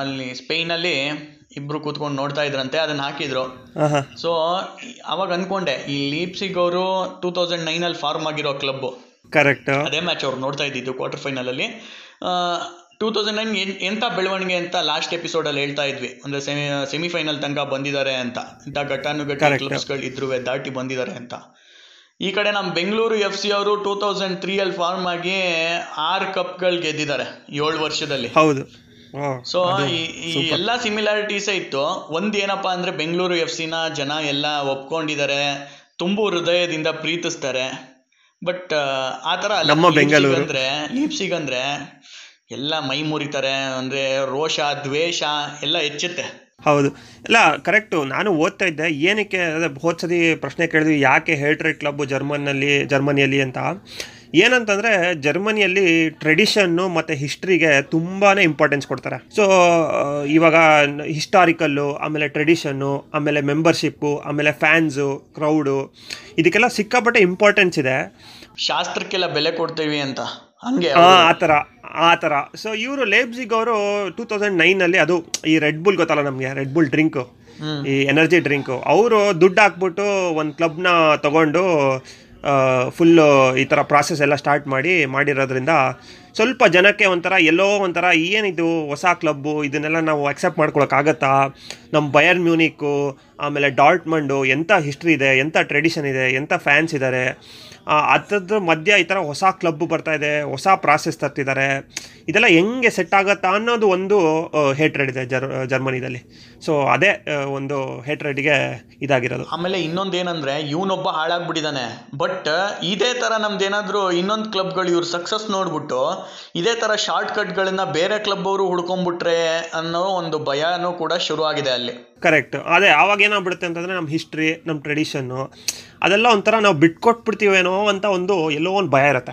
ಅಲ್ಲಿ ಸ್ಪೇನ್ ಅಲ್ಲಿ ಇಬ್ರು ಕೂತ್ಕೊಂಡು ನೋಡ್ತಾ ಇದ್ರಂತೆ ಅದನ್ನ ಹಾಕಿದ್ರು. ಸೊ ಅವಾಗ ಅನ್ಕೊಂಡೆ ಈ ಲೀಪ್ಸಿಗ್ ಅವರು ಟೂ ತೌಸಂಡ್ ನೈನ್ ಅಲ್ಲಿ ಫಾರ್ಮ್ ಆಗಿರೋ ಕ್ಲಬ್ ಕರೆಕ್ಟ್ ಅದೇ ಮ್ಯಾಚ್ ಅವ್ರು ನೋಡ್ತಾ ಇದ್ದಿದ್ದು ಕ್ವಾರ್ಟರ್ ಫೈನಲಲ್ಲಿ ಟೂ ತೌಸಂಡ್ ನೈನ್ ಎಂಥ ಬೆಳವಣಿಗೆ ಅಂತ ಲಾಸ್ಟ್ ಎಪಿಸೋಡಲ್ಲಿ ಹೇಳ್ತಾ ಇದ್ವಿ. ಅಂದರೆ ಸೆಮಿ ಸೆಮಿಫೈನಲ್ ತನಕ ಬಂದಿದ್ದಾರೆ ಅಂತ. ಇಂಥ Correct. ಕ್ಲಬ್ಸ್ಗಳು ಇದ್ರು ದಾಟಿ ಬಂದಿದ್ದಾರೆ ಅಂತ. ಈ ಕಡೆ ನಮ್ಮ ಬೆಂಗಳೂರು ಎಫ್ ಸಿ ಅವರು ಟೂ ತೌಸಂಡ್ ತ್ರೀಯಲ್ಲಿ ಫಾರ್ಮ್ ಆಗಿ ಆರು ಕಪ್ಗಳು ಗೆದ್ದಿದ್ದಾರೆ ಏಳು ವರ್ಷದಲ್ಲಿ. ಹೌದು. ಸೊ ಈ ಎಲ್ಲ ಸಿಮಿಲಾರಿಟೀಸೇ ಇತ್ತು. ಒಂದು ಏನಪ್ಪಾ ಅಂದ್ರೆ ಬೆಂಗಳೂರು ಎಫ್ ಸಿನ ಜನ ಎಲ್ಲ ಒಪ್ಕೊಂಡಿದ್ದಾರೆ. ತುಂಬು ಹೃದಯದಿಂದ ಪ್ರೀತಿಸ್ತಾರೆ. ಬಟ್ ಆ ಥರ ಅಲ್ಲ. ನಮ್ಮ ಬೆಂಗಳೂರು. ಅಂದ್ರೆ ಲೀಪ್ಸಿಗ್ ಅಂದ್ರೆ ಎಲ್ಲ ಮೈ ಮುರಿತಾರೆ ಅಂದ್ರೆ ರೋಷ ದ್ವೇಷ ಎಲ್ಲ ಹೆಚ್ಚುತ್ತೆ. ಹೌದು. ಇಲ್ಲ ಕರೆಕ್ಟು ನಾನು ಓದ್ತಾ ಇದ್ದೆ. ಏನಕ್ಕೆ ಅದೇ ಹೋದ ಪ್ರಶ್ನೆ ಕೇಳಿದ್ವಿ ಯಾಕೆ ಹೇಳ್ಟ್ರೇಡ್ ಕ್ಲಬ್ ಜರ್ಮನ್ನಲ್ಲಿ ಜರ್ಮನಿಯಲ್ಲಿ ಅಂತ. ಏನಂತಂದರೆ ಜರ್ಮನಿಯಲ್ಲಿ ಟ್ರೆಡಿಷನ್ನು ಮತ್ತು ಹಿಸ್ಟ್ರಿಗೆ ತುಂಬಾ ಇಂಪಾರ್ಟೆನ್ಸ್ ಕೊಡ್ತಾರೆ. ಸೊ ಇವಾಗ ಹಿಸ್ಟಾರಿಕಲ್ಲು ಆಮೇಲೆ ಟ್ರೆಡಿಷನ್ನು ಆಮೇಲೆ ಮೆಂಬರ್ಶಿಪ್ಪು ಆಮೇಲೆ ಫ್ಯಾನ್ಸು ಕ್ರೌಡು ಇದಕ್ಕೆಲ್ಲ ಸಿಕ್ಕಾಪಟ್ಟೆ ಇಂಪಾರ್ಟೆನ್ಸ್ ಇದೆ. ಶಾಸ್ತ್ರಕ್ಕೆಲ್ಲ ಬೆಲೆ ಕೊಡ್ತೀವಿ ಅಂತ. ಹಂಗೆ ಆ ಆ ಥರ ಆ ಥರ. ಸೊ ಇವರು ಲೇಬ್ಸಿಗ್ ಅವರು ಟೂ ತೌಸಂಡ್ ನೈನಲ್ಲಿ ಅದು ಈ ರೆಡ್ ಬುಲ್ ಗೊತ್ತಲ್ಲ ನಮಗೆ? ರೆಡ್ ಬುಲ್ ಡ್ರಿಂಕು ಈ ಎನರ್ಜಿ ಡ್ರಿಂಕು ಅವರು ದುಡ್ಡು ಹಾಕ್ಬಿಟ್ಟು ಒಂದು ಕ್ಲಬ್ನ ತಗೊಂಡು ಫುಲ್ಲು ಈ ಥರ ಪ್ರಾಸೆಸ್ ಎಲ್ಲ ಸ್ಟಾರ್ಟ್ ಮಾಡಿ ಮಾಡಿರೋದ್ರಿಂದ ಸ್ವಲ್ಪ ಜನಕ್ಕೆ ಒಂಥರ ಎಲ್ಲೋ ಒಂಥರ ಏನಿದು ಹೊಸ ಕ್ಲಬ್ಬು ಇದನ್ನೆಲ್ಲ ನಾವು ಅಕ್ಸೆಪ್ಟ್ ಮಾಡ್ಕೊಳಕ್ಕಾಗತ್ತಾ ನಮ್ಮ ಬಯರ್ ಮ್ಯೂನಿಕ್ಕು ಆಮೇಲೆ ಡಾಲ್ಟ್ಮಂಡು ಎಂಥ ಹಿಸ್ಟ್ರಿ ಇದೆ ಎಂಥ ಟ್ರೆಡಿಷನ್ ಇದೆ ಎಂಥ ಫ್ಯಾನ್ಸ್ ಇದ್ದಾರೆ ಅದ್ರ ಮಧ್ಯ ಈ ಥರ ಹೊಸ ಕ್ಲಬ್ ಬರ್ತಾ ಇದೆ ಹೊಸ ಪ್ರಾಸೆಸ್ ತರ್ತಿದ್ದಾರೆ ಇದೆಲ್ಲ ಹೆಂಗೆ ಸೆಟ್ ಆಗುತ್ತಾ ಅನ್ನೋದು ಒಂದು ಹೇಟ್ರೆಡ್ ಇದೆ ಜರ್ ಜರ್ಮನಿದಲ್ಲಿ. ಸೊ ಅದೇ ಒಂದು ಒಂದು ಹೇಟ್ರೆಡ್ಗೆ ಇದಾಗಿರೋದು. ಆಮೇಲೆ ಇನ್ನೊಂದು ಏನಂದರೆ ಇವನೊಬ್ಬ ಹಾಳಾಗ್ಬಿಟ್ಟಿದ್ದಾನೆ ಬಟ್ ಇದೇ ಥರ ನಮ್ದು ಏನಾದರೂ ಇನ್ನೊಂದು ಕ್ಲಬ್ಗಳು ಇವ್ರ ಸಕ್ಸಸ್ ನೋಡ್ಬಿಟ್ಟು ಇದೇ ಥರ ಶಾರ್ಟ್ ಕಟ್ಗಳನ್ನ ಬೇರೆ ಕ್ಲಬ್ ಅವರು ಹುಡ್ಕೊಂಡ್ಬಿಟ್ರೆ ಅನ್ನೋ ಒಂದು ಭಯನೂ ಕೂಡ ಶುರು ಆಗಿದೆ ಅಲ್ಲಿ. ಕರೆಕ್ಟ್ ಅದೇ ಆವಾಗ ಏನಾಗ್ಬಿಡುತ್ತೆ ಅಂತಂದರೆ ನಮ್ಮ ಹಿಸ್ಟ್ರಿ ನಮ್ಮ ಟ್ರೆಡಿಷನ್ನು ಅದೆಲ್ಲ ಒಂಥರ ನಾವು ಬಿಟ್ಕೊಟ್ಬಿಡ್ತೀವೇನೋ ಅಂತ ಒಂದು ಎಲ್ಲೋ ಒಂದು ಭಯ ಇರುತ್ತೆ.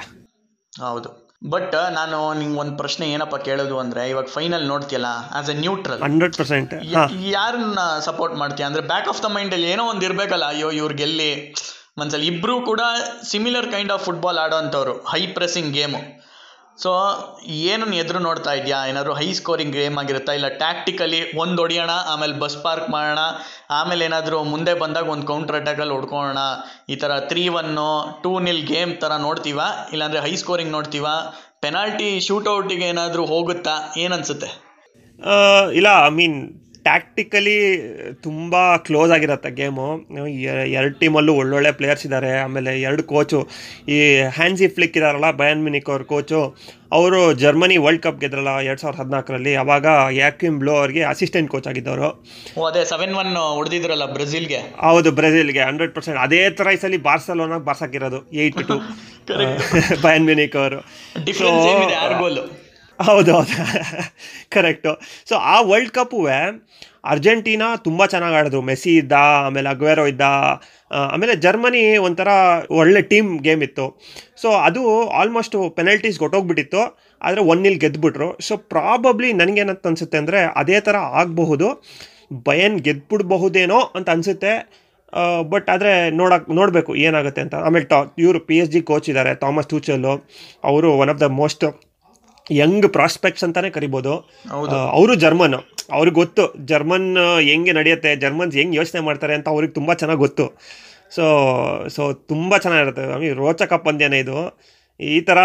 ಹೌದು. ಬಟ್ ನಾನು ನಿಂಗೆ ಒಂದು ಪ್ರಶ್ನೆ ಏನಪ್ಪ ಕೇಳೋದು ಅಂದ್ರೆ ಇವಾಗ final ನೋಡ್ತೀಯಲ್ಲ as a neutral hundred percent ಯಾರನ್ನ ಸಪೋರ್ಟ್ ಮಾಡ್ತೀಯ? ಅಂದ್ರೆ ಬ್ಯಾಕ್ ಆಫ್ ದ ಮೈಂಡ್ ಅಲ್ಲಿ ಏನೋ ಒಂದು ಇರ್ಬೇಕಲ್ಲ ಅಯ್ಯೋ ಇವ್ರು ಗೆಲ್ಲಿ ಮನ್ಸಲ್ಲಿ ಇಬ್ರು ಕೂಡ ಸಿಮಿಲರ್ ಕೈಂಡ್ ಆಫ್ ಫುಟ್ಬಾಲ್ ಆಡೋ ಹೈ ಪ್ರೆಸಿಂಗ್ ಗೇಮು ಸೊ ಏನನ್ನು ಎದುರು ನೋಡ್ತಾ ಇದೆಯಾ? ಏನಾದರೂ ಹೈ ಸ್ಕೋರಿಂಗ್ ಗೇಮ್ ಆಗಿರುತ್ತಾ? ಇಲ್ಲ ಟ್ಯಾಕ್ಟಿಕಲಿ ಒಂದು ಹೊಡಿಯೋಣ ಆಮೇಲೆ ಬಸ್ ಪಾರ್ಕ್ ಮಾಡೋಣ, ಆಮೇಲೆ ಏನಾದರೂ ಮುಂದೆ ಬಂದಾಗ ಒಂದು ಕೌಂಟರ್ ಅಟ್ಯಾಕಲ್ಲಿ ಹೊಡ್ಕೊಳ್ಳೋಣ ಈ ಥರ three one two nil game ಥರ ನೋಡ್ತೀವಾ? ಇಲ್ಲಾಂದರೆ ಹೈ ಸ್ಕೋರಿಂಗ್ ನೋಡ್ತೀವಾ? ಪೆನಾಲ್ಟಿ ಶೂಟೌಟಿಗೆ ಏನಾದರೂ ಹೋಗುತ್ತಾ? ಏನನ್ಸುತ್ತೆ? ಇಲ್ಲ ಐ ಮೀನ್ ಟ್ಯಾಕ್ಟಿಕಲಿ ತುಂಬ ಕ್ಲೋಸ್ ಆಗಿರುತ್ತೆ ಗೇಮು ಎರಡು ಟೀಮಲ್ಲೂ ಒಳ್ಳೊಳ್ಳೆ ಪ್ಲೇಯರ್ಸ್ ಇದ್ದಾರೆ ಆಮೇಲೆ ಎರಡು ಕೋಚು ಈ ಹ್ಯಾನ್ಸಿ ಫ್ಲಿಕ್ ಇದಾರಲ್ಲ ಬಯನ್ ಮಿನಿಕ್ ಅವ್ರ ಕೋಚು ಅವರು ಜರ್ಮನಿ ವರ್ಲ್ಡ್ ಕಪ್ ಗೆದ್ರಲ್ಲ ಎರಡು ಸಾವಿರದ ಹದಿನಾಲ್ಕರಲ್ಲಿ. ಅವಾಗ ಯಾಕಿಮ್ ಬ್ಲೋ ಅವ್ರಿಗೆ ಅಸಿಸ್ಟೆಂಟ್ ಕೋಚ್ ಆಗಿದ್ದವರು. ಅದೇ ಸೆವೆನ್ ಒನ್ ಹೊಡೆದಿದ್ರಲ್ಲ ಬ್ರೆಜಿಲ್ಗೆ? ಹೌದು ಬ್ರೆಜಿಲ್ಗೆ ಹಂಡ್ರೆಡ್ ಪರ್ಸೆಂಟ್ ಅದೇ ಥರ ಈ ಸಲ ಬಾರ್ಸಲೋನಾಗ ಬಾರ್ಸಾಕಿರೋದು ಏಯ್ಟ್ ಟು ಬಯನ್ ಮಿನಿಕ್ ಅವರು. ಹೌದು ಹೌದು. ಕರೆಕ್ಟು ಸೊ ಆ ವರ್ಲ್ಡ್ ಕಪ್ಪು ಅರ್ಜೆಂಟೀನಾ ತುಂಬ ಚೆನ್ನಾಗಿ ಆಡಿದ್ರು. ಮೆಸ್ಸಿ ಇದ್ದ, ಆಮೇಲೆ ಅಗ್ವೇರೋ ಇದ್ದ ಆಮೇಲೆ ಜರ್ಮನಿ ಒಂಥರ ಒಳ್ಳೆ ಟೀಮ್ ಗೇಮ್ ಇತ್ತು. ಸೊ ಅದು ಆಲ್ಮೋಸ್ಟ್ ಪೆನಲ್ಟೀಸ್ ಕೊಟ್ಟೋಗ್ಬಿಟ್ಟಿತ್ತು ಆದರೆ ಒನ್ ನಿಲ್ ಗೆದ್ದುಬಿಟ್ರು ಸೊ ಪ್ರಾಬಬ್ಲಿ ನನಗೇನಂತ ಅನಿಸುತ್ತೆ ಅಂದರೆ ಅದೇ ಥರ ಆಗಬಹುದು. ಬಯನ್ ಗೆದ್ಬಿಡ್ಬಹುದೇನೋ ಅಂತ ಅನಿಸುತ್ತೆ. ಬಟ್ ಆದರೆ ನೋಡಕ್, ನೋಡಬೇಕು ಏನಾಗುತ್ತೆ ಅಂತ. ಆಮೇಲೆ ಟಾ ಇವರು ಪಿ ಎಚ್ ಜಿ ಕೋಚ್ ಇದ್ದಾರೆ ಥಾಮಸ್ ಟೂಚಲ್ಲು ಅವರು one of the most young prospects ಅಂತಾನೆ ಕರಿಬೋದು. ಹೌದು. ಅವರು ಜರ್ಮನ್. ಅವ್ರಿಗೆ ಗೊತ್ತು ಜರ್ಮನ್ ಹೆಂಗೆ ನಡೆಯುತ್ತೆ ಜರ್ಮನ್ಸ್ ಹೆಂಗೆ ಯೋಚನೆ ಮಾಡ್ತಾರೆ ಅಂತ ಅವ್ರಿಗೆ ತುಂಬ ಚೆನ್ನಾಗಿ ಗೊತ್ತು. ಸೊ ಸೊ ತುಂಬ ಚೆನ್ನಾಗಿರುತ್ತೆ. ಐ ರೋಚಕ ಪಂದ್ಯನೇ ಇದು. ಈ ಥರ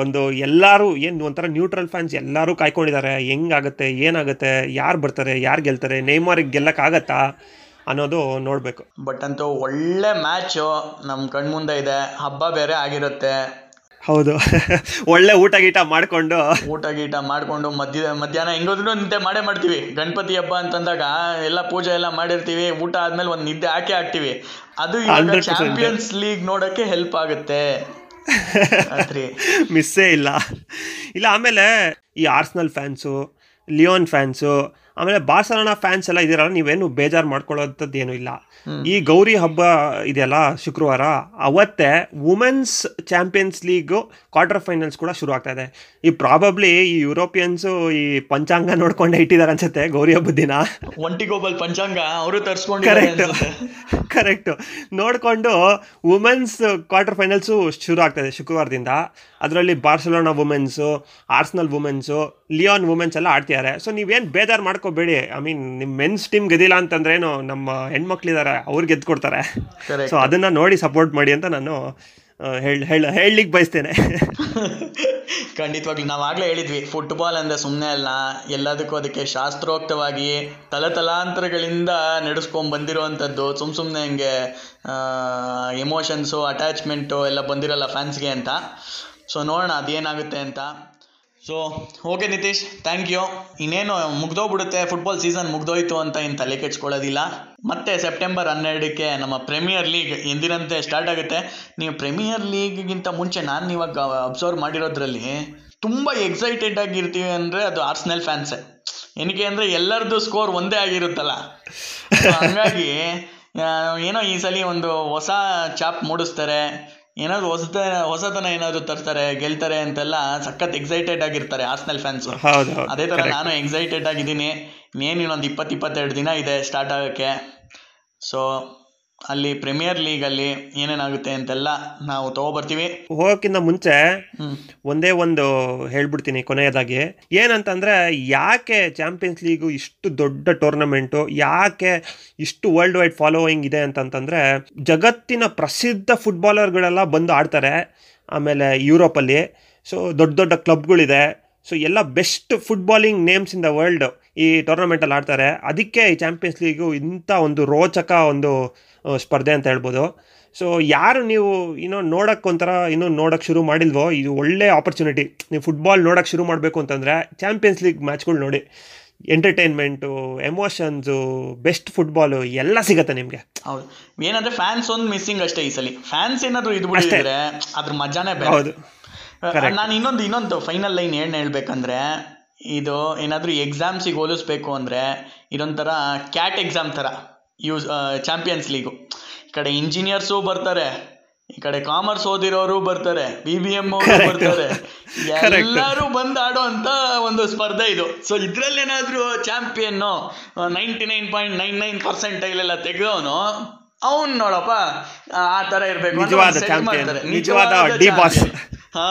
ಒಂದು ಎಲ್ಲರೂ ಏನು ಒಂಥರ ನ್ಯೂಟ್ರಲ್ ಫ್ಯಾನ್ಸ್ ಎಲ್ಲರೂ ಕಾಯ್ಕೊಂಡಿದ್ದಾರೆ. ಹೆಂಗಾಗುತ್ತೆ ಏನಾಗುತ್ತೆ ಯಾರು ಬರ್ತಾರೆ ಯಾರು ಗೆಲ್ತಾರೆ ನೇಮಾರಿಗೆ ಗೆಲ್ಲಕ್ಕಾಗತ್ತಾ ಅನ್ನೋದು ನೋಡಬೇಕು. ಬಟ್ ಅಂತೂ ಒಳ್ಳೆ ಮ್ಯಾಚು ನಮ್ಮ ಕಣ್ಮುಂದೆ ಇದೆ. ಹಬ್ಬ ಬೇರೆ ಆಗಿರುತ್ತೆ. ಹೌದು. ಒಳ್ಳೆ ಊಟ ಗೀಟ ಮಾಡ್ಕೊಂಡು. ಊಟ ಗೀಟ ಮಾಡ್ಕೊಂಡು ಮಧ್ಯ ಮಧ್ಯಾಹ್ನ ಹೆಂಗೋದ್ರು ನಿದ್ದೆ ಮಾಡೇ ಮಾಡ್ತೀವಿ. ಗಣಪತಿ ಹಬ್ಬ ಅಂತಂದಾಗ ಎಲ್ಲ ಪೂಜೆ ಎಲ್ಲ ಮಾಡಿರ್ತೀವಿ. ಊಟ ಆದ್ಮೇಲೆ ಒಂದು ನಿದ್ದೆ ಹಾಕಿ ಹಾಕ್ತೀವಿ. ಅದು ಇವಾಗ 100% ಚಾಂಪಿಯನ್ಸ್ ಲೀಗ್ ನೋಡಕ್ಕೆ ಹೆಲ್ಪ್ ಆಗುತ್ತೆ. ಮಿಸ್ಸೇ ಇಲ್ಲ. ಇಲ್ಲ ಆಮೇಲೆ ಈ ಆರ್ಸ್ನಲ್ ಫ್ಯಾನ್ಸು ಲಿಯೋನ್ ಫ್ಯಾನ್ಸು ಆಮೇಲೆ ಬಾರ್ಸಲೋನಾ ಫ್ಯಾನ್ಸ್ ಎಲ್ಲ ಇದೀರಲ್ಲ ನೀವೇನು ಬೇಜಾರು ಮಾಡ್ಕೊಳ್ಳೋಂಥದ್ದು ಏನೂ ಇಲ್ಲ. ಈ ಗೌರಿ ಹಬ್ಬ ಇದೆಯಲ್ಲ ಶುಕ್ರವಾರ ಅವತ್ತೇ women's Champions League quarter finals ಕೂಡ ಶುರು ಆಗ್ತಾ ಇದೆ. ಈ ಪ್ರಾಬಬ್ಲಿ ಈ ಯುರೋಪಿಯನ್ಸು ಈ ಪಂಚಾಂಗ ನೋಡ್ಕೊಂಡೇ ಇಟ್ಟಿದ್ದಾರೆ ಅನ್ಸುತ್ತೆ ಗೌರಿ ಹಬ್ಬದ ದಿನ. ಒಂಟಿಗೋಬಲ್ ಪಂಚಾಂಗ ಅವರು ತರಿಸ್ಕೊಂಡು ಕರೆಕ್ಟ್ ಕರೆಕ್ಟ್ ನೋಡಿಕೊಂಡು ವುಮೆನ್ಸ್ ಕ್ವಾರ್ಟರ್ ಫೈನಲ್ಸು ಶುರು ಆಗ್ತದೆ ಶುಕ್ರವಾರದಿಂದ. ಅದರಲ್ಲಿ Barcelona women's Arsenal women's Lyon women's ಎಲ್ಲ ಆಡ್ತಿದ್ದಾರೆ. ಸೊ ನೀವೇನು ಬೇಜಾರು ಮಾಡ್ಕೋಬೇಡಿ ಐ ಮೀನ್ ನಿಮ್ಮ ಮೆನ್ಸ್ ಟೀಮ್ ಗೆದಿಲ್ಲ ಅಂತಂದ್ರೆ ಏನು ನಮ್ಮ ಹೆಣ್ಮಕ್ಳಿದಾರೆ ಅವ್ರಿಗೆ ಗೆದ್ದು ಕೊಡ್ತಾರೆ. ಸೊ ಅದನ್ನ ನೋಡಿ ಸಪೋರ್ಟ್ ಮಾಡಿ ಅಂತ ನಾನು ಹೇಳಿ ಹೇಳ ಹೇಳಲಿಕ್ಕೆ ಬಯಸ್ತೇನೆ. ಖಂಡಿತವಾಗ್ಲಿ ನಾವು ಆಗಲೇ ಹೇಳಿದ್ವಿ ಫುಟ್ಬಾಲ್ ಅಂದರೆ ಸುಮ್ಮನೆ ಅಲ್ಲ ಎಲ್ಲದಕ್ಕೂ ಅದಕ್ಕೆ ಶಾಸ್ತ್ರೋಕ್ತವಾಗಿ ತಲತಲಾಂತರಗಳಿಂದ ನಡೆಸ್ಕೊಂಡು ಬಂದಿರುವಂಥದ್ದು ಸುಮ್ಮ ಸುಮ್ಮನೆ ಹಿಂಗೆ ಎಮೋಷನ್ಸು ಅಟ್ಯಾಚ್ಮೆಂಟು ಎಲ್ಲ ಬಂದಿರಲ್ಲ ಫ್ಯಾನ್ಸ್ಗೆ ಅಂತ. ಸೊ ನೋಡೋಣ ಅದೇನಾಗುತ್ತೆ ಅಂತ. So okay Nitish thank you ಇನ್ನೇನು ಮುಗ್ದೋಗ್ಬಿಡುತ್ತೆ? ಫುಟ್ಬಾಲ್ ಸೀಸನ್ ಮುಗ್ದೋಯ್ತು ಅಂತ ಏನು ತಲೆ ಕೆಡ್ಸ್ಕೊಳ್ಳೋದಿಲ್ಲ. ಮತ್ತೆ ಸೆಪ್ಟೆಂಬರ್ ಹನ್ನೆರಡಕ್ಕೆ ನಮ್ಮ ಪ್ರೀಮಿಯರ್ ಲೀಗ್ ಎಂದಿನಂತೆ ಸ್ಟಾರ್ಟ್ ಆಗುತ್ತೆ. ನೀವು ಪ್ರೀಮಿಯರ್ ಲೀಗ್ಗಿಂತ ಮುಂಚೆ ನಾನು ಇವಾಗ ಅಬ್ಸರ್ವ್ ಮಾಡಿರೋದ್ರಲ್ಲಿ ತುಂಬ ಎಕ್ಸೈಟೆಡ್ ಆಗಿರ್ತೀವಿ ಅಂದರೆ ಅದು ಆರ್ಸ್ನಲ್ ಫ್ಯಾನ್ಸೇ ಏನಕ್ಕೆ ಅಂದರೆ ಎಲ್ಲರದ್ದು ಸ್ಕೋರ್ ಒಂದೇ ಆಗಿರುತ್ತಲ್ಲ. ಹಂಗಾಗಿ ಏನೋ ಈ ಸಲ ಒಂದು ಹೊಸ ಚಾಪ್ ಮೂಡಿಸ್ತಾರೆ. ಏನಾದ್ರು ಹೊಸತನ ಹೊಸತನ ಏನಾದ್ರು ತರ್ತಾರೆ ಗೆಲ್ತಾರೆ ಅಂತೆಲ್ಲ ಸಖತ್ ಎಕ್ಸೈಟೆಡ್ ಆಗಿರ್ತಾರೆ ಆರ್ಸ್ನಲ್ ಫ್ಯಾನ್ಸ್ ಅದೇ ತರ ನಾನು ಎಕ್ಸೈಟೆಡ್ ಆಗಿದ್ದೀನಿ. ಇನ್ನೇನು ಇನ್ನೊಂದು ಇಪ್ಪತ್ತು ಇಪ್ಪತ್ತೆರಡು ದಿನ ಇದೆ ಸ್ಟಾರ್ಟ್ ಆಗೋಕ್ಕೆ. ಸೊ ಅಲ್ಲಿ ಪ್ರೀಮಿಯರ್ ಲೀಗ್ ಅಲ್ಲಿ ಏನೇನಾಗುತ್ತೆ ಅಂತೆಲ್ಲ ನಾವು ತಗೋಬರ್ತೀವಿ. ಹೋಗೋಕ್ಕಿಂತ ಮುಂಚೆ ಒಂದೇ ಒಂದು ಹೇಳ್ಬಿಡ್ತೀನಿ ಕೊನೆಯದಾಗಿ. ಏನಂತಂದ್ರೆ ಯಾಕೆ ಚಾಂಪಿಯನ್ಸ್ ಲೀಗು ಇಷ್ಟು ದೊಡ್ಡ ಟೂರ್ನಮೆಂಟು ಯಾಕೆ ಇಷ್ಟು ವರ್ಲ್ಡ್ ವೈಡ್ ಫಾಲೋಯಿಂಗ್ ಇದೆ ಅಂತಂತಂದ್ರೆ ಜಗತ್ತಿನ ಪ್ರಸಿದ್ಧ ಫುಟ್ಬಾಲರ್ಗಳೆಲ್ಲ ಬಂದು ಆಡ್ತಾರೆ ಆಮೇಲೆ ಯುರೋಪಲ್ಲಿ ಸೊ ದೊಡ್ಡ ದೊಡ್ಡ ಕ್ಲಬ್ಗಳಿದೆ ಸೊ ಎಲ್ಲ best footballing names in the world ಈ ಟೂರ್ನಮೆಂಟಲ್ಲಿ ಆಡ್ತಾರೆ. ಅದಕ್ಕೆ ಈ ಚಾಂಪಿಯನ್ಸ್ ಲೀಗು ಇಂಥ ಒಂದು ರೋಚಕ ಒಂದು ಸ್ಪರ್ಧೆ ಅಂತ ಹೇಳ್ಬೋದು. ಸೊ ಯಾರು ನೀವು ಇನ್ನೂ ನೋಡೋಕ್ಕೆ ಒಂಥರ ಇನ್ನೂ ನೋಡೋಕ್ಕೆ ಶುರು ಮಾಡಿಲ್ವೋ ಇದು ಒಳ್ಳೆ ಆಪರ್ಚುನಿಟಿ ನೀವು ಫುಟ್ಬಾಲ್ ನೋಡೋಕ್ಕೆ ಶುರು ಮಾಡಬೇಕು ಅಂತಂದರೆ ಚಾಂಪಿಯನ್ಸ್ ಲೀಗ್ ಮ್ಯಾಚ್ಗಳು ನೋಡಿ ಎಂಟರ್ಟೈನ್ಮೆಂಟು ಎಮೋಷನ್ಸು ಬೆಸ್ಟ್ ಫುಟ್ಬಾಲು ಎಲ್ಲ ಸಿಗತ್ತೆ ನಿಮಗೆ. ಹೌದು. ಏನಂದ್ರೆ ಫ್ಯಾನ್ಸ್ ಒಂದು ಮಿಸ್ಸಿಂಗ್ ಅಷ್ಟೇ ಈ ಸಲ. ಫ್ಯಾನ್ಸ್ ಏನಾದರೂ ಇದು ಬಿಡಿದ್ರೆ ಅದ್ರ ಮಜಾನೇ ಬೇರೆ. ಹೌದು. ನಾನು ಇನ್ನೊಂದು ಇನ್ನೊಂದು ಫೈನಲ್ ಲೈನ್ ಏನು ಹೇಳ್ಬೇಕಂದ್ರೆ ಇದು ಏನಾದರೂ ಎಕ್ಸಾಮ್ಸಿಗೆ ಹೋಲಿಸ್ಬೇಕು ಅಂದರೆ ಇದೊಂಥರ ಕ್ಯಾಟ್ ಎಕ್ಸಾಮ್ ಥರ ಯೂಸ್ ಚಾಂಪಿಯನ್ಸ್ ಲೀಗು ಈ ಕಡೆ ಇಂಜಿನಿಯರ್ಸು ಬರ್ತಾರೆ ಈ ಕಡೆ ಕಾಮರ್ಸ್ ಓದಿರೋರು ಬರ್ತಾರೆ ಬಿ ಬಿ ಎಂ ಅವರು ಬರ್ತಾರೆ. ಎಲ್ಲರೂ ಬಂದು ಆಡೋ ಅಂತ ಒಂದು ಸ್ಪರ್ಧೆ ಇದು. ಸೊ ಇದ್ರಲ್ಲಿ ಏನಾದ್ರು champion ninety nine point nine nine percentile ಎಲ್ಲ ತೆಗೆದವನು ಅವನ್ ನೋಡಪ್ಪ ಆ ತರ ಇರ್ಬೇಕು ನಿಜವಾದ. ಹಾ.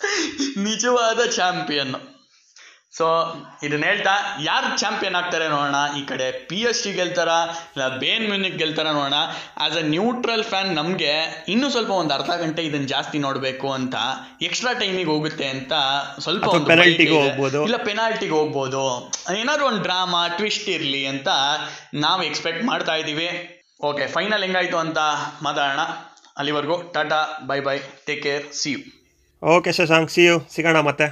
ನಿಜವಾದ ಚಾಂಪಿಯನ್ ಸೊ ಇದನ್ನ ಹೇಳ್ತಾ ಯಾರು ಚಾಂಪಿಯನ್ ಆಗ್ತಾರೆ ನೋಡೋಣ ಈ ಕಡೆ ಪಿ ಎಸ್ ಟಿ ಗೆಲ್ತಾರ ಇಲ್ಲ ಬೇನ್ ಮ್ಯೂನಿಕ್ ಗೆಲ್ತಾರ ನೋಡೋಣ. ಆಸ್ ಅ ನ್ಯೂಟ್ರಲ್ ಫ್ಯಾನ್ ನಮಗೆ ಇನ್ನೂ ಸ್ವಲ್ಪ ಒಂದು ಅರ್ಧ ಗಂಟೆ ಇದನ್ನ ಜಾಸ್ತಿ ನೋಡಬೇಕು ಅಂತ ಎಕ್ಸ್ಟ್ರಾ ಟೈಮಿಗೆ ಹೋಗುತ್ತೆ ಅಂತ ಸ್ವಲ್ಪ. ಇಲ್ಲ ಪೆನಾಲ್ಟಿಗೆ ಹೋಗ್ಬೋದು. ಏನಾದ್ರು ಒಂದು ಡ್ರಾಮಾ ಟ್ವಿಸ್ಟ್ ಇರಲಿ ಅಂತ ನಾವು ಎಕ್ಸ್ಪೆಕ್ಟ್ ಮಾಡ್ತಾ ಇದ್ದೀವಿ. ಓಕೆ ಫೈನಲ್ ಹೆಂಗಾಯ್ತು ಅಂತ ಮಾತಾಡೋಣ. ಅಲ್ಲಿವರೆಗೂ Tata bye bye take care see you okay Shashank see you ಸಿಗೋಣ ಮತ್ತೆ.